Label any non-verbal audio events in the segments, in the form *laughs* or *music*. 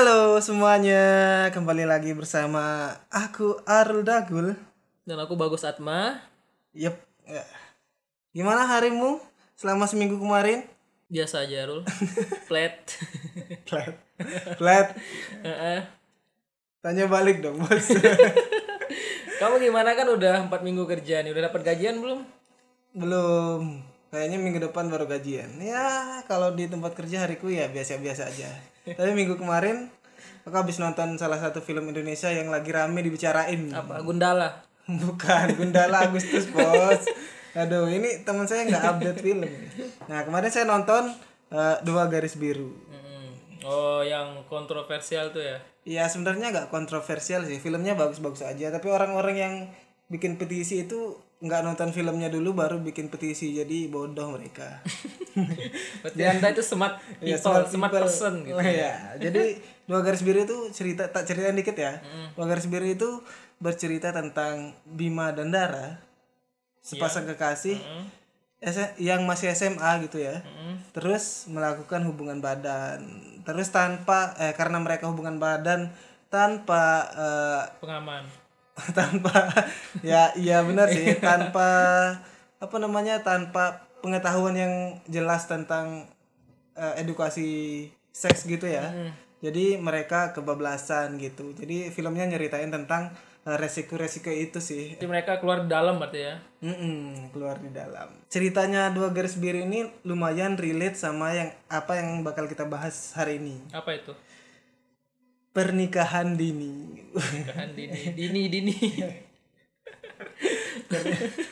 Halo semuanya, kembali lagi bersama aku Arul Dagul. Dan aku Bagus Atma. Yep. ya. Gimana harimu selama seminggu kemarin? Biasa aja, Rul. *laughs* Flat. Flat. Flat. Tanya balik dong, Bos. *laughs* Kamu gimana kan udah empat minggu kerja nih? Udah dapat gajian belum? Belum. Kayaknya minggu depan baru gajian. Ya, kalau di tempat kerja hariku ya biasa-biasa aja. Tapi minggu kemarin aku habis nonton salah satu film Indonesia yang lagi rame dibicarain. Apa? Gundala. *laughs* Bukan, Gundala Agustus Bos. Aduh, ini teman saya nggak update film. Nah, kemarin saya nonton eh, Dua Garis Biru. Oh, yang kontroversial tuh ya? Ya sebenarnya nggak kontroversial sih, filmnya bagus-bagus aja. Tapi orang-orang yang bikin petisi itu nggak nonton filmnya dulu baru bikin petisi, jadi bodoh mereka. *laughs* Berarti Anda itu smart *laughs* people, Ya, smart, people. person gitu. Oh, iya. *laughs* Jadi Dua Garis Biru itu cerita tak ceritain dikit ya. Dua Garis Biru itu bercerita tentang Bima dan Dara, sepasang kekasih S- yang masih SMA gitu ya. Terus melakukan hubungan badan. Terus tanpa eh karena mereka hubungan badan tanpa eh, Pengaman. *laughs* tanpa ya iya benar sih. Tanpa apa namanya tanpa pengetahuan yang jelas tentang eh, edukasi seks gitu ya. Jadi mereka kebablasan gitu. Jadi filmnya nyeritain tentang eh, resiko-resiko itu sih. Jadi mereka keluar di dalam berarti ya? Mm-mm, keluar di dalam. Ceritanya dua garis biru ini lumayan relate sama yang apa yang bakal kita bahas hari ini. Apa itu? Pernikahan dini Nikahan dini. Dini, dini.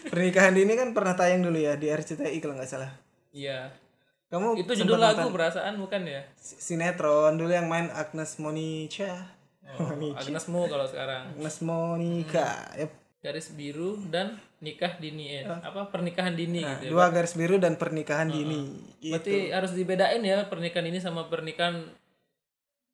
pernikahan dini kan pernah tayang dulu ya di RCTI kalau nggak salah Iya. kamu Itu judul lagu nonton perasaan bukan ya? sinetron dulu yang main Agnes Monica Oh, Agnesmu kalau sekarang. Agnes Monica Yep. Garis biru dan nikah dini eh, apa pernikahan dini gitu ya. dua garis biru dan pernikahan dini Gitu. Berarti harus dibedain ya pernikahan ini sama pernikahan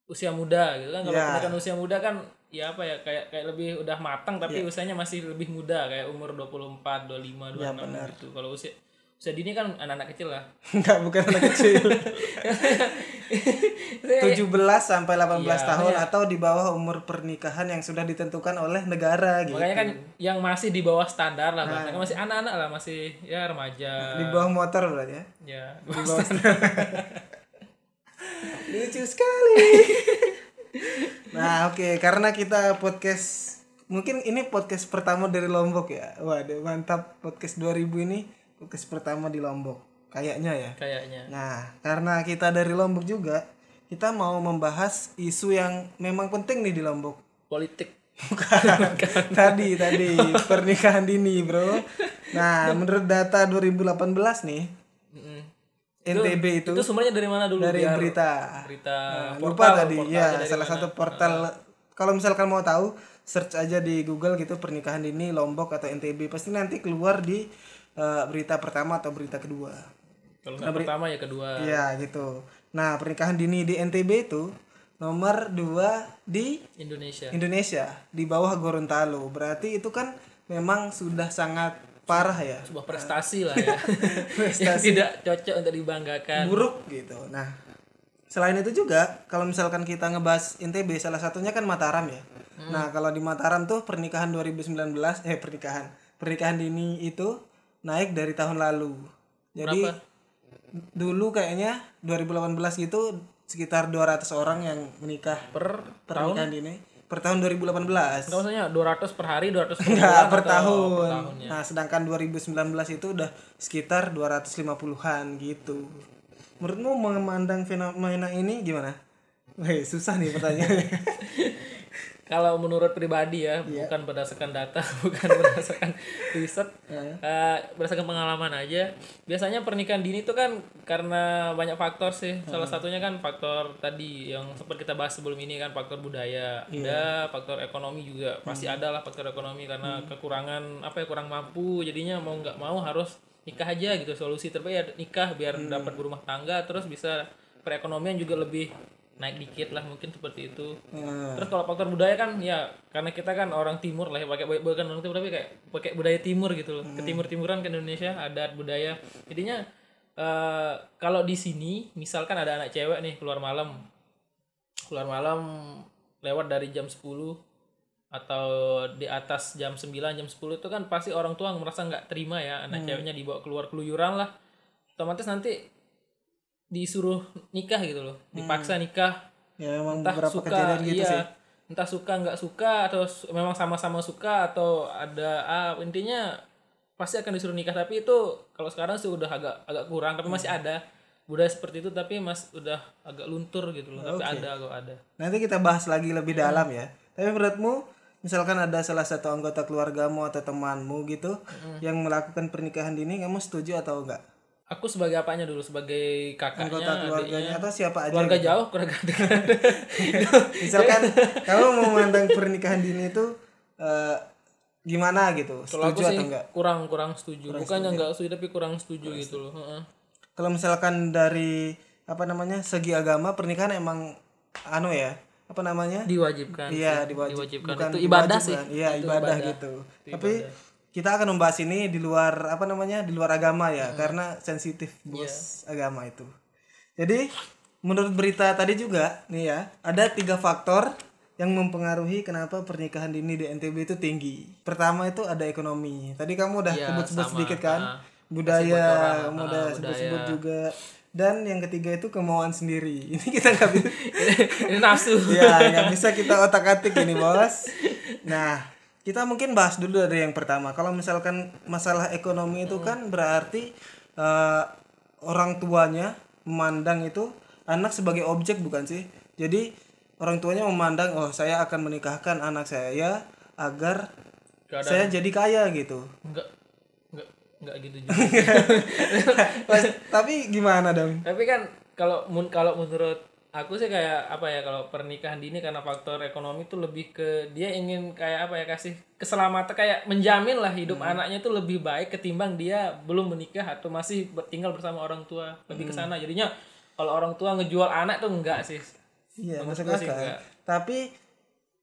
usia muda gitu kan. Kalau Ya. pernikahan usia muda kan ya apa ya kayak kayak lebih udah matang tapi Ya. usianya masih lebih muda kayak umur 24, 25, 26 Ya, benar. gitu. Kalau usia usia dini kan anak-anak kecil lah. *laughs* Enggak bukan anak kecil *laughs* 17 sampai 18 Iya, tahun atau di bawah umur pernikahan yang sudah ditentukan oleh negara gitu Makanya kan yang masih di bawah standar lah Nah. bahkan masih anak-anak lah masih ya remaja. di bawah motor berarti ya Ya. di bawah *laughs* lucu sekali nah oke karena kita podcast mungkin ini podcast pertama dari Lombok ya waduh mantap podcast 2000 ini podcast pertama di Lombok kayaknya ya Kayaknya. nah karena kita dari Lombok juga kita mau membahas isu yang memang penting nih di Lombok Politik. Bukan. tadi tadi pernikahan dini bro nah menurut data 2018 nih. NTB itu, Itu sumbernya dari mana dulu? dari Biar berita. berita Nah, portal, lupa tadi. portalnya ya salah mana? satu portal. Kalau misalkan mau tahu search aja di Google gitu pernikahan dini Lombok atau NTB pasti nanti keluar di eh, berita pertama atau berita kedua. Kalau nggak pertama ya kedua. Iya gitu. Nah pernikahan dini di NTB itu nomor dua di Indonesia. Indonesia di bawah Gorontalo. Berarti itu kan memang sudah sangat parah ya Sebuah prestasi lah ya. *laughs* yang tidak cocok untuk dibanggakan. buruk gitu. Nah, selain itu juga kalau misalkan kita ngebahas NTB salah satunya kan Mataram ya. Nah, kalau di Mataram tuh pernikahan 2019 eh pernikahan pernikahan dini itu naik dari tahun lalu. Jadi Berapa? dulu kayaknya 2018 gitu sekitar 200 orang yang menikah Per pernikahan dini per tahun 2018. Enggak maksudnya 200 per hari, 200 per Enggak, per tahun. Per tahun ya. Nah, sedangkan 2019 itu udah sekitar 250-an gitu. Menurutmu memandang fenomena ini gimana? Wih, susah nih pertanyaannya. *laughs* Kalau menurut pribadi ya, Iya. bukan berdasarkan data, *laughs* bukan berdasarkan riset, eh, berdasarkan pengalaman aja. Biasanya pernikahan dini itu kan karena banyak faktor sih. Salah satunya kan faktor tadi yang sempat kita bahas sebelum ini kan faktor budaya, ada faktor ekonomi juga. Pasti ada lah faktor ekonomi karena kekurangan apa ya kurang mampu, jadinya mau nggak mau harus nikah aja gitu. Solusi terbaik ya nikah biar dapat berumah tangga terus bisa perekonomian juga lebih naik dikit lah mungkin seperti itu. Nah, Terus kalau faktor budaya kan ya karena kita kan orang timur lah ya pakai bukan orang timur tapi kayak pakai budaya timur gitu loh. Ke timur-timuran ke Indonesia adat budaya. Jadinya eh kalau di sini misalkan ada anak cewek nih keluar malam. Keluar malam lewat dari jam 10 atau di atas jam 9 jam 10 itu kan pasti orang tua merasa nggak terima ya anak ceweknya dibawa keluar keluyuran lah. Otomatis nanti disuruh nikah gitu loh. Dipaksa nikah. Ya memang entah beberapa suka kejadian gitu iya. sih. Entah suka nggak suka atau su- memang sama-sama suka atau ada ah, intinya pasti akan disuruh nikah. Tapi itu kalau sekarang sih udah agak agak kurang tapi masih ada. Budaya seperti itu tapi mas udah agak luntur gitu loh. Tapi ada kok ada. Nanti kita bahas lagi lebih dalam ya. Tapi menurutmu misalkan ada salah satu anggota keluargamu atau temanmu gitu yang melakukan pernikahan dini kamu setuju atau enggak aku sebagai apanya dulu? Sebagai kakaknya anggota keluarganya atau siapa aja keluarga jauh *laughs* keluarga. Dekat misalkan kamu mau memandang pernikahan dini itu eh, gimana gitu? Kalau aku setuju sih atau enggak? kurang kurang setuju. Bukannya nggak setuju tapi kurang setuju gitu loh Heeh. kalau misalkan dari apa namanya segi agama pernikahan emang anu ya apa namanya? Diwajibkan iya diwajib, diwajibkan. bukan itu ibadah sih. iya Itu ibadah, gitu. Tapi kita akan membahas ini di luar apa namanya di luar agama ya Hmm. karena sensitif Iya. bos agama itu. Jadi menurut berita tadi juga nih ya ada tiga faktor yang mempengaruhi kenapa pernikahan dini di NTB itu tinggi. Pertama itu ada ekonomi. Tadi kamu udah Iya, sebut-sebut sedikit kan? Ah. budaya kamu ah, udah sebut-sebut juga. Dan yang ketiga itu kemauan sendiri. *laughs* Ini kita nggak bisa ini nafsu. Ya nggak bisa kita otak atik ini bos. Nah kita mungkin bahas dulu dari yang pertama. Kalau misalkan masalah ekonomi itu kan berarti eh, orang tuanya memandang itu anak sebagai objek bukan sih? Jadi orang tuanya memandang oh saya akan menikahkan anak saya agar ada. saya jadi kaya gitu. Enggak enggak enggak gitu juga. *laughs* Mas, tapi gimana dong tapi kan kalau mun kalau menurut aku sih kayak apa ya kalau pernikahan dini karena faktor ekonomi tuh lebih ke dia ingin kayak apa ya kasih keselamatan kayak menjamin lah hidup anaknya tuh lebih baik ketimbang dia belum menikah atau masih tinggal bersama orang tua lebih ke sana jadinya kalau orang tua ngejual anak tuh enggak sih Iya, masuk akal. enggak. Tapi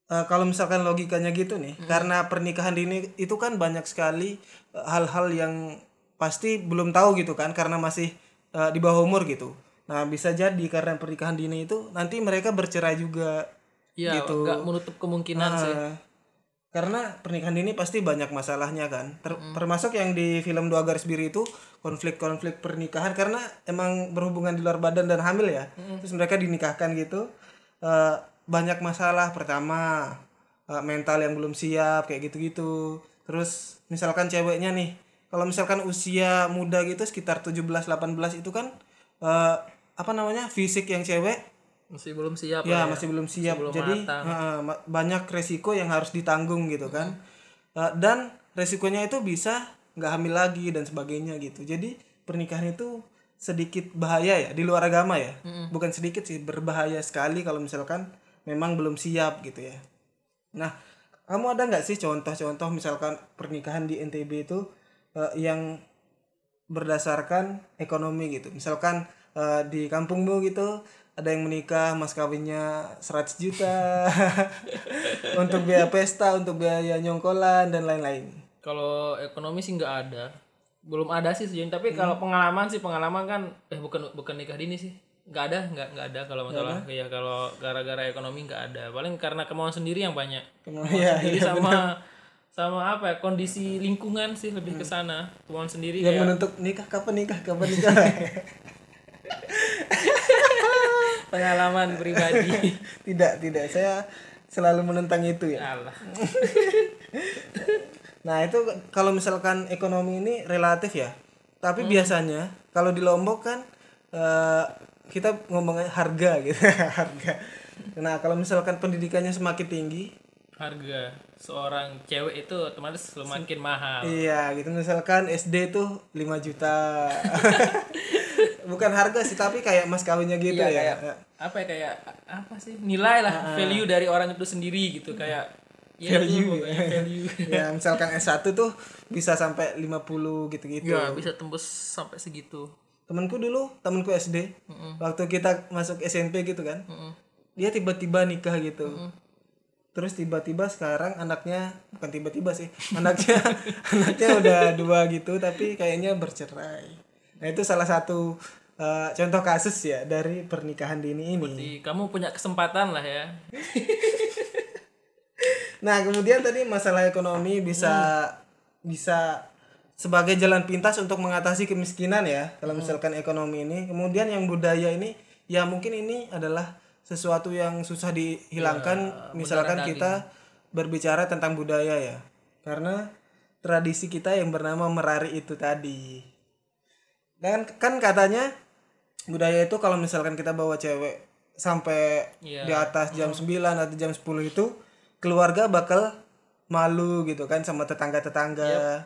eh, kalau misalkan logikanya gitu nih, Hmm. karena pernikahan dini itu kan banyak sekali eh, hal-hal yang pasti belum tahu gitu kan, karena masih eh, di bawah umur gitu. Nah bisa jadi karena pernikahan dini itu nanti mereka bercerai juga. Iya, Gitu. enggak menutup kemungkinan sih Nah, karena pernikahan dini pasti banyak masalahnya kan, Ter- Hmm. termasuk yang di film Dua Garis Biru itu konflik-konflik pernikahan karena emang berhubungan di luar badan dan hamil ya, Hmm. terus mereka dinikahkan gitu, eh, banyak masalah pertama eh, mental yang belum siap kayak gitu-gitu, terus misalkan ceweknya nih, kalau misalkan usia muda gitu sekitar 17-18 itu kan eh, apa namanya fisik yang cewek? Masih belum siap ya lah masih belum siap. belum jadi ma- banyak resiko yang harus ditanggung gitu kan. Eh, dan resikonya itu bisa nggak hamil lagi dan sebagainya gitu. Jadi pernikahan itu sedikit bahaya ya di luar agama ya. Bukan sedikit sih berbahaya sekali kalau misalkan memang belum siap gitu ya. Nah kamu ada nggak sih contoh-contoh misalkan pernikahan di NTB itu eh, yang berdasarkan ekonomi gitu misalkan eh, di kampungmu gitu ada yang menikah mas kawinnya 100 juta *laughs* untuk biaya pesta untuk biaya nyongkolan dan lain-lain Kalau ekonomi sih nggak ada. Belum ada sih sejauh ini. Tapi kalau pengalaman sih pengalaman kan eh bukan bukan nikah dini sih. Nggak ada, nggak nggak ada kalau masalah ya kalau gara-gara ekonomi nggak ada. Paling karena kemauan sendiri yang banyak. Kemauan *laughs* Iya, sendiri sama sama apa ya kondisi lingkungan sih lebih ke sana. Kemauan sendiri yang kayak menentuk nikah kapan nikah kapan nikah *laughs* pengalaman pribadi. *laughs* tidak tidak saya selalu menentang itu ya Alah. *laughs* Nah itu kalau misalkan ekonomi ini relatif ya. Tapi biasanya kalau di Lombok kan eh, kita ngomongnya harga gitu, harga. Nah kalau misalkan pendidikannya semakin tinggi, Harga seorang cewek itu otomatis semakin mahal. iya gitu misalkan SD tuh 5 juta. *laughs* Bukan harga sih tapi kayak mas kawinnya gitu Iya, ya. kayak apa ya kayak apa sih nilai lah value dari orang itu sendiri gitu kayak ya Value, pokoknya value *laughs* ya misalkan S1 tuh bisa sampai 50 gitu-gitu. ya bisa tembus sampai segitu Temanku dulu, temanku SD, waktu kita masuk SMP gitu kan. Dia tiba-tiba nikah gitu. Terus tiba-tiba sekarang anaknya bukan tiba-tiba sih, anaknya *laughs* anaknya udah dua gitu tapi kayaknya bercerai. Nah, itu salah satu eh, contoh kasus ya dari pernikahan dini ini. Jadi kamu punya kesempatan lah ya. *laughs* Nah, kemudian tadi masalah ekonomi bisa bisa sebagai jalan pintas untuk mengatasi kemiskinan ya. Kalau misalkan ekonomi ini, kemudian yang budaya ini ya mungkin ini adalah sesuatu yang susah dihilangkan misalkan kita berbicara tentang budaya ya. Karena tradisi kita yang bernama merari itu tadi. Dan kan katanya budaya itu kalau misalkan kita bawa cewek sampai Iya. di atas jam 9 atau jam 10 itu keluarga bakal malu gitu kan sama tetangga-tetangga.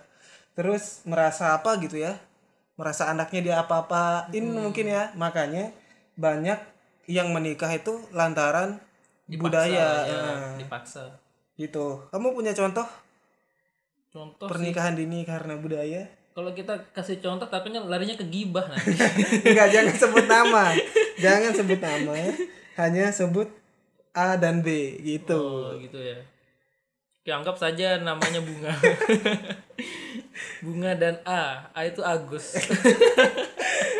Terus merasa apa gitu ya? Merasa anaknya dia apa-apain mungkin ya. Makanya banyak yang menikah itu lantaran budaya. ya, Nah, dipaksa. gitu. Kamu punya contoh Contoh sih, pernikahan dini karena budaya? kalau kita kasih contoh takutnya larinya ke gibah nanti. *laughs* Enggak, jangan sebut nama. jangan sebut nama ya. Hanya sebut A dan B gitu. Oh, gitu ya. Oke, anggap saja namanya bunga. *laughs* bunga dan A. A itu Agus. *laughs*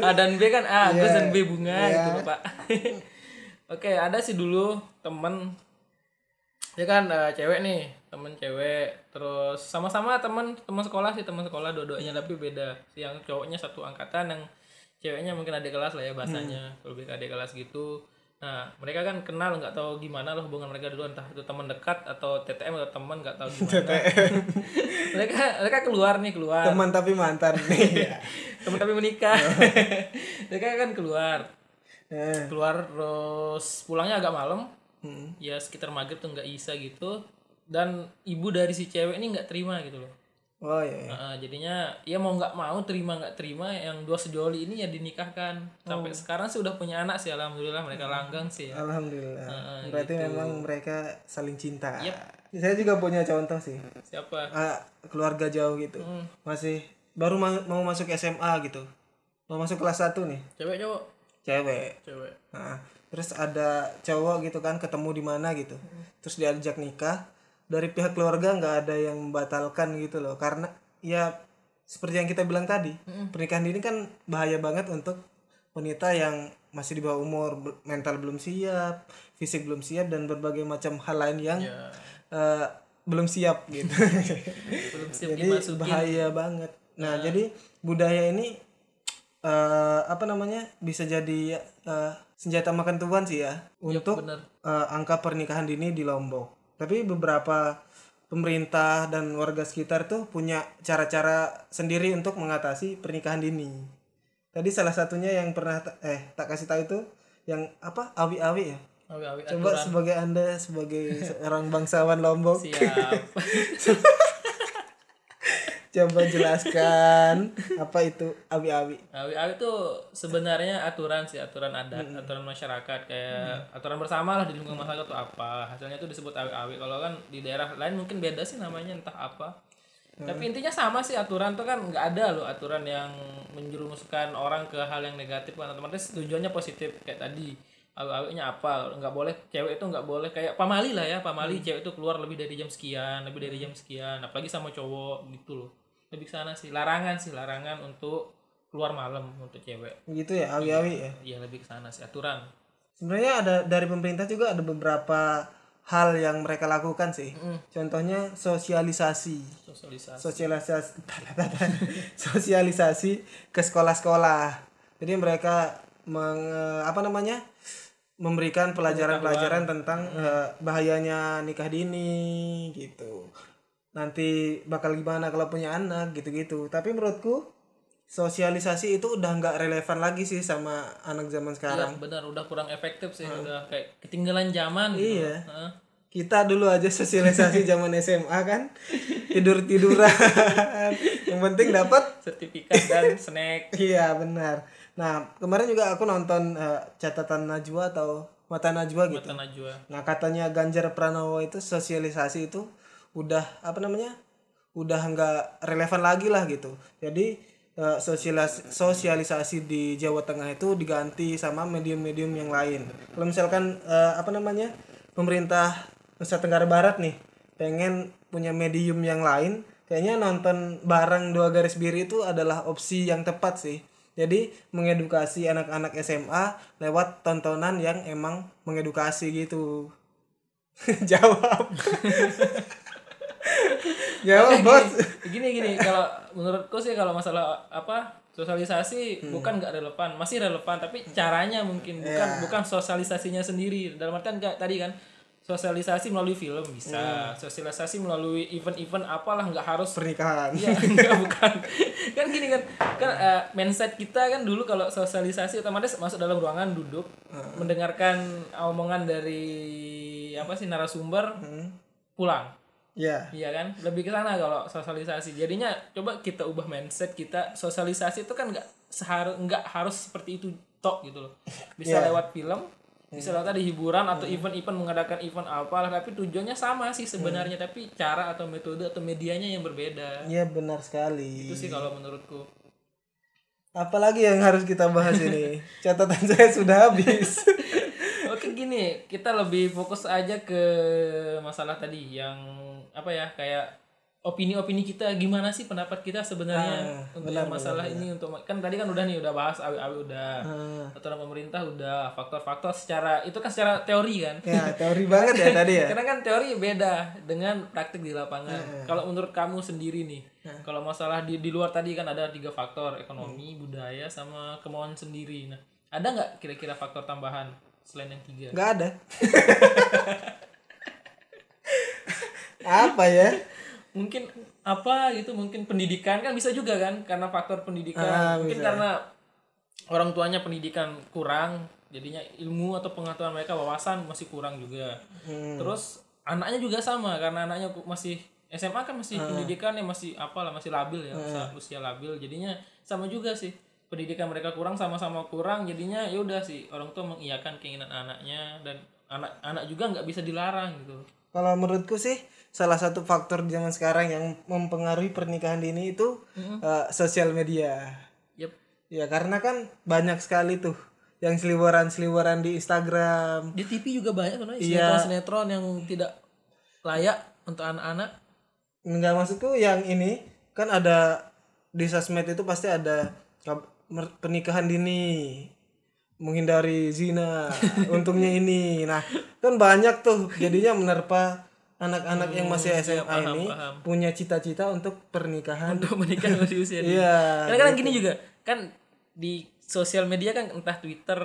A dan B kan A, Iya. dan B bunga Iya. gitu loh, Pak. *laughs* Oke, ada sih dulu temen ya kan eh, cewek nih, temen cewek, terus sama-sama temen teman sekolah sih teman sekolah dua-duanya tapi beda. Si yang cowoknya satu angkatan, yang ceweknya mungkin adik kelas lah ya bahasanya, kalau lebih ke adik kelas gitu. Nah, mereka kan kenal nggak tahu gimana loh hubungan mereka dulu entah itu teman dekat atau TTM atau teman nggak tahu gimana. *laughs* mereka mereka keluar nih keluar. Teman tapi mantan nih. *laughs* teman tapi menikah. *laughs* Mereka kan keluar. Eh, keluar terus pulangnya agak malam. Hmm. ya sekitar maghrib tuh nggak isa gitu. Dan ibu dari si cewek ini nggak terima gitu loh Oh iya. iya. Nah, jadinya ya mau nggak mau terima nggak terima yang dua sejoli ini ya dinikahkan sampai sekarang sih udah punya anak sih alhamdulillah mereka langgeng sih ya Alhamdulillah. Heeh, Berarti memang mereka saling cinta. Yep. Saya juga punya contoh sih. siapa Ah, keluarga jauh gitu. Hmm. Masih baru ma- mau masuk SMA gitu. Mau masuk kelas 1 nih, cewek cowok cewek. cewek Nah, terus ada cowok gitu kan ketemu di mana gitu. Terus diajak nikah. Dari pihak keluarga nggak ada yang membatalkan gitu loh. Karena ya seperti yang kita bilang tadi, pernikahan dini kan bahaya banget untuk wanita yang masih di bawah umur, mental belum siap, fisik belum siap dan berbagai macam hal lain yang ya eh, belum siap gitu. *laughs* belum siap jadi dimasukin bahaya banget. Nah, jadi budaya ini eh apa namanya bisa jadi eh, senjata makan tuan sih ya untuk bener eh, angka pernikahan dini di Lombok. Tapi beberapa pemerintah dan warga sekitar tuh punya cara-cara sendiri untuk mengatasi pernikahan dini. Tadi salah satunya yang pernah ta- eh tak kasih tahu itu yang apa awi-awi ya. awi awi Coba sebagai anda sebagai seorang bangsawan Lombok siap *laughs* coba jelaskan. Apa itu? Awi-awi. Awi awi itu sebenarnya aturan sih aturan adat Hmm. aturan masyarakat. Kayak aturan bersama lah di lingkungan masyarakat itu apa. Hasilnya itu disebut awi awi kalau kan di daerah lain mungkin beda sih namanya entah apa. Hmm. tapi intinya sama sih aturan tuh kan nggak ada loh aturan yang menjerumuskan orang ke hal yang negatif. Kan otomatis tujuannya positif kayak tadi awi awinya apa nggak boleh cewek itu nggak boleh kayak pamali lah ya pamali Hmm. cewek itu keluar lebih dari jam sekian lebih dari jam sekian apalagi sama cowok gitu loh lebih ke sana sih larangan sih larangan untuk keluar malam untuk cewek Gitu ya awi-awi ya. Iya lebih ke sana sih aturan. Sebenarnya ada dari pemerintah juga ada beberapa hal yang mereka lakukan sih. Mm. Contohnya sosialisasi. Sosialisasi. Sosialisasi *laughs* sosialisasi ke sekolah-sekolah. Jadi mereka meng, apa namanya? Memberikan pelajaran-pelajaran tentang eh, bahayanya nikah dini gitu. Nanti bakal gimana kalau punya anak gitu-gitu. Tapi menurutku sosialisasi itu udah nggak relevan lagi sih sama anak zaman sekarang. Iya benar udah kurang efektif sih udah kayak ketinggalan zaman gitu. Iya. Heeh. kita dulu aja sosialisasi zaman SMA kan tidur tiduran *laughs* yang penting dapat Sertifikat dan snack. iya benar nah kemarin juga aku nonton eh, catatan Najwa atau mata Najwa gitu. Mata Najwa. nah katanya Ganjar Pranowo itu sosialisasi itu udah apa namanya udah nggak relevan lagi lah gitu. Jadi eh, sosialis sosialisasi di Jawa Tengah itu diganti sama medium-medium yang lain. Kalau misalkan eh, apa namanya pemerintah Nusa Tenggara Barat nih pengen punya medium yang lain kayaknya nonton bareng dua garis biru itu adalah opsi yang tepat sih Jadi mengedukasi anak-anak SMA lewat tontonan yang emang mengedukasi gitu. *laughs* Jawab. *laughs* Jawab, Oke, Bos. gini, gini gini kalau menurutku sih kalau masalah apa sosialisasi Hmm. bukan nggak relevan masih relevan tapi caranya mungkin bukan Ya. bukan sosialisasinya sendiri dalam artian kayak tadi kan sosialisasi melalui film bisa Hmm. sosialisasi melalui event-event apalah nggak harus Pernikahan. Iya, *laughs* enggak bukan. Kan gini kan, kan eh, mindset kita kan dulu kalau sosialisasi otomatis masuk dalam ruangan duduk, mendengarkan omongan dari apa sih narasumber, pulang. Ya. Iya kan? Lebih ke sana kalau sosialisasi. Jadinya coba kita ubah mindset kita. Sosialisasi itu kan nggak seharus nggak harus seperti itu tok gitu loh. Bisa Iya. lewat film, bisa lewat tadi hiburan atau event-event mengadakan event apalah tapi tujuannya sama sih sebenarnya tapi cara atau metode atau medianya yang berbeda. Iya benar sekali. Itu sih kalau menurutku. Apalagi yang harus kita bahas ini? *laughs* Catatan saya sudah habis. *laughs* Oke gini, kita lebih fokus aja ke masalah tadi yang apa ya kayak opini-opini kita gimana sih pendapat kita sebenarnya Ah, untuk benar, masalah ini untuk kan tadi kan udah nih udah bahas awi-awi udah Ah. aturan pemerintah udah faktor-faktor secara itu kan secara teori kan ya, teori banget ya tadi ya. *laughs* karena kan teori beda dengan praktik di lapangan kalau menurut kamu sendiri nih kalau masalah di di luar tadi kan ada tiga faktor ekonomi budaya sama kemauan sendiri nah ada nggak kira-kira faktor tambahan selain yang tiga Nggak ada. *laughs* Apa ya? Mungkin apa gitu mungkin pendidikan kan bisa juga kan karena faktor pendidikan Ah, mungkin bisa. karena orang tuanya pendidikan kurang jadinya ilmu atau pengetahuan mereka wawasan masih kurang juga Hmm. terus anaknya juga sama karena anaknya masih SMA kan masih Ah. pendidikan yang masih apalah masih labil ya usia, usia labil jadinya sama juga sih pendidikan mereka kurang sama-sama kurang jadinya ya udah sih orang tua mengiyakan keinginan anaknya dan anak anak juga nggak bisa dilarang gitu Kalau menurutku sih salah satu faktor di zaman sekarang yang mempengaruhi pernikahan dini itu eh, sosial media. Yep. Ya karena kan banyak sekali tuh yang seliweran-seliweran di Instagram. Di TV juga banyak sebenarnya Iya. sinetron-sinetron yang tidak layak untuk anak-anak. Enggak maksudku yang ini kan ada di sosmed itu pasti ada pernikahan dini menghindari zina *laughs* untungnya ini nah kan banyak tuh jadinya menerpa anak-anak yang masih SMA ini paham. punya cita-cita untuk pernikahan Untuk menikah masih usia *laughs* iya Karena kadang gini juga, kan di sosial media kan entah Twitter,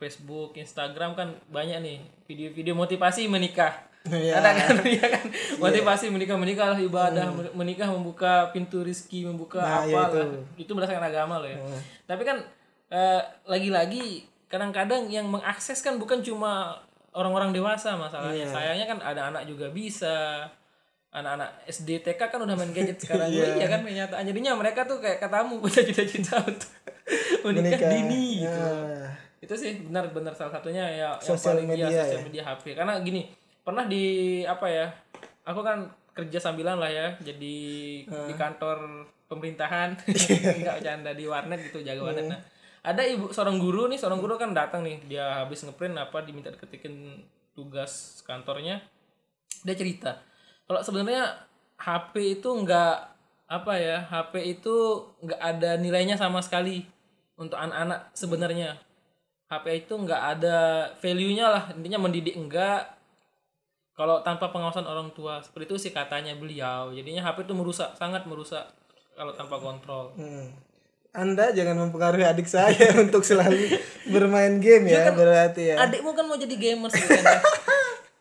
Facebook, Instagram kan banyak nih video-video motivasi menikah. Iya. Ada kan *laughs* ya kan motivasi menikah menikah ibadah menikah membuka pintu rizki membuka Nah, apa ya lah. itu berdasarkan agama loh ya. Tapi kan eh, lagi-lagi kadang-kadang yang mengakses kan bukan cuma orang-orang dewasa masalahnya. Sayangnya kan ada anak juga bisa. Anak-anak SD TK kan udah main gadget *laughs* sekarang iya kan kenyataan jadinya mereka tuh kayak katamu punya *laughs* cita-cita untuk *laughs* menikah Menikah. dini gitu. Nah, Itu sih benar-benar salah satunya ya Sosial yang paling media iya, sosial ya. media HP. Karena gini, pernah di apa ya? Aku kan kerja sambilan lah ya, jadi di kantor pemerintahan, enggak bercanda di warnet gitu jaga warnet. Nah, ada ibu seorang guru nih, seorang guru kan datang nih, dia habis ngeprint apa diminta ketikin tugas kantornya. Dia cerita, kalau sebenarnya HP itu enggak apa ya? HP itu enggak ada nilainya sama sekali untuk anak-anak sebenarnya. HP itu nggak ada value-nya lah intinya mendidik enggak kalau tanpa pengawasan orang tua seperti itu sih katanya beliau jadinya HP itu merusak sangat merusak kalau tanpa kontrol hmm. Anda jangan mempengaruhi adik saya *laughs* untuk selalu bermain game ya, berarti ya. adikmu kan mau jadi gamers gitu kan ya.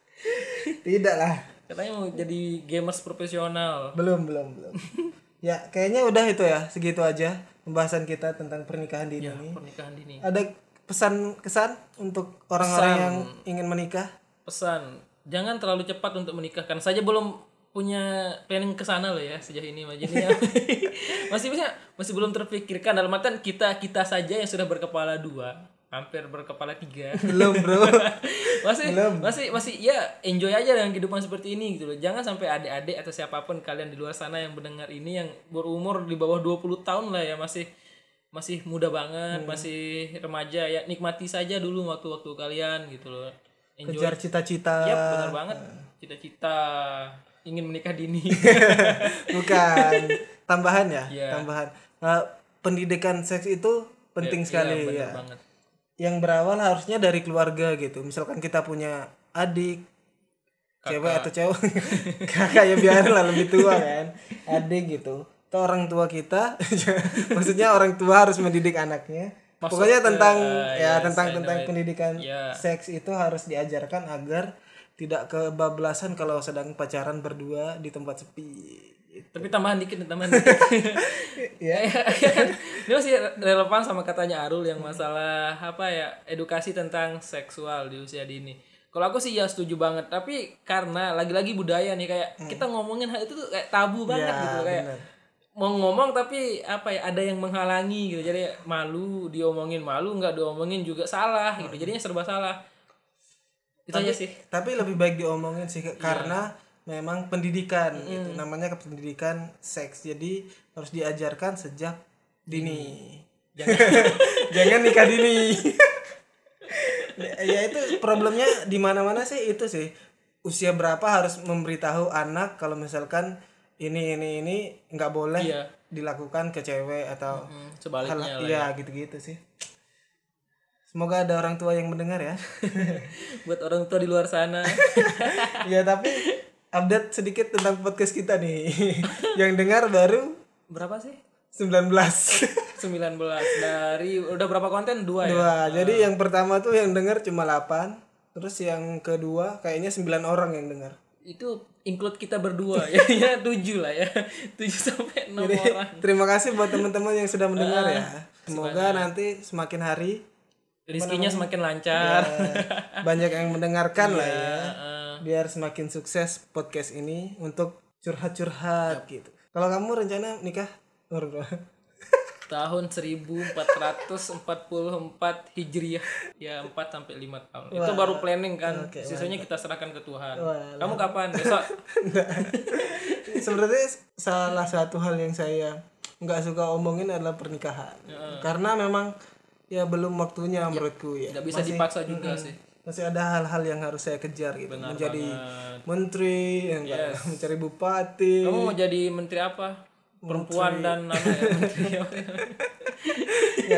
*laughs* Tidak lah. katanya mau jadi gamers profesional Belum, belum, belum. *laughs* ya, kayaknya udah itu ya, segitu aja pembahasan kita tentang pernikahan dini ini. pernikahan dini Ada pesan kesan untuk orang-orang yang ingin menikah? pesan jangan terlalu cepat untuk menikah karena saja belum punya planning ke sana loh ya sejauh ini Mas. jadinya *laughs* masih bisa masih belum terpikirkan dalam artian kita kita saja yang sudah berkepala dua hampir berkepala tiga Belum, Bro. *laughs* masih masih masih ya enjoy aja dengan kehidupan seperti ini gitu loh jangan sampai adik-adik atau siapa pun kalian di luar sana yang mendengar ini yang berumur di bawah 20 tahun lah ya masih masih muda banget masih remaja ya nikmati saja dulu waktu-waktu kalian gitu loh enjoy Kejar cita-cita. Yap, benar banget. Cita-cita ingin menikah dini. *laughs* Bukan. Tambahan ya, Iya. tambahan. Eh, pendidikan seks itu penting Iya, sekali bener ya banget. yang berawal harusnya dari keluarga gitu misalkan kita punya adik cewek atau cewek *laughs* kakak ya biarlah lebih tua kan adik gitu atau orang tua kita *laughs* maksudnya orang tua harus mendidik anaknya pokoknya tentang eh, ya yes, tentang tentang pendidikan Ya. seks itu harus diajarkan agar tidak kebablasan kalau sedang pacaran berdua di tempat sepi gitu. Tapi tambahan dikit, tambahan dikit. *laughs* ya *laughs* Ini masih relevan sama katanya Arul yang masalah apa ya edukasi tentang seksual di usia dini. Kalau aku sih ya setuju banget, tapi karena lagi-lagi budaya nih kayak kita ngomongin hal itu tuh kayak tabu banget Ya, gitu kayak bener. mau ngomong tapi apa ya ada yang menghalangi gitu jadi malu diomongin malu nggak diomongin juga salah gitu jadinya serba salah itu aja sih. tapi lebih baik diomongin sih Iya. karena memang pendidikan gitu. Namanya pendidikan seks. Jadi harus diajarkan sejak dini. Jangan. *laughs* Jangan nikah dini. Ya itu problemnya di mana mana sih itu sih. Usia berapa harus memberitahu anak kalau misalkan ini ini ini nggak boleh Iya. dilakukan ke cewek atau Hmm, hal sebaliknya lah iya gitu-gitu sih semoga ada orang tua yang mendengar ya. *laughs* Buat orang tua di luar sana. *laughs* Ya tapi update sedikit tentang podcast kita nih. *laughs* Yang dengar baru berapa sih? 19 19 dari udah berapa konten? Dua ya? Dua. Jadi yang pertama tuh yang dengar cuma 8 terus yang kedua kayaknya 9 orang yang dengar. Itu include kita berdua. Ya ya tujuh lah ya. Tujuh sampai enam jadi orang. terima kasih buat teman-teman yang sudah mendengar ya. semoga nanti semakin hari rizkinya semakin lancar. Eh, *laughs* banyak yang mendengarkan lah ya. Eh, biar semakin sukses podcast ini untuk curhat-curhat gitu. Kalau kamu rencana nikah? Umur berapa? *laughs* tahun 1444 Hijriah. Ya 4 sampai 5 tahun. Itu baru planning kan. Sisanya kita serahkan ke Tuhan. Kamu kapan? Besok? *laughs* Sebenarnya salah satu hal yang saya nggak suka omongin adalah pernikahan. Karena memang ya belum waktunya menurutku ya. nggak bisa dipaksa juga sih. Masih ada hal-hal yang harus saya kejar gitu. Menjadi menteri yang enggak *laughs* mencari bupati. Kamu mau jadi menteri apa? Perempuan dan anak ya menteri ya.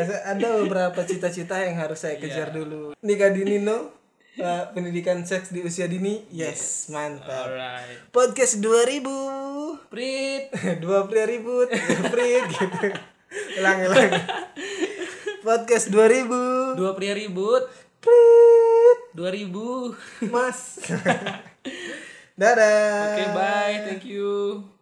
*laughs* Saya- ada beberapa cita-cita yang harus saya kejar dulu. Nikah dini no? Uh, pendidikan seks di usia dini? Yes mantap. Alright. Podcast 2000 Prit. *laughs* Dua pria ribut prit gitu. Ulang ulang podcast 2000 dua pria ribut. Prit 2000 mas. *laughs* Dadah. Oke bye. Thank you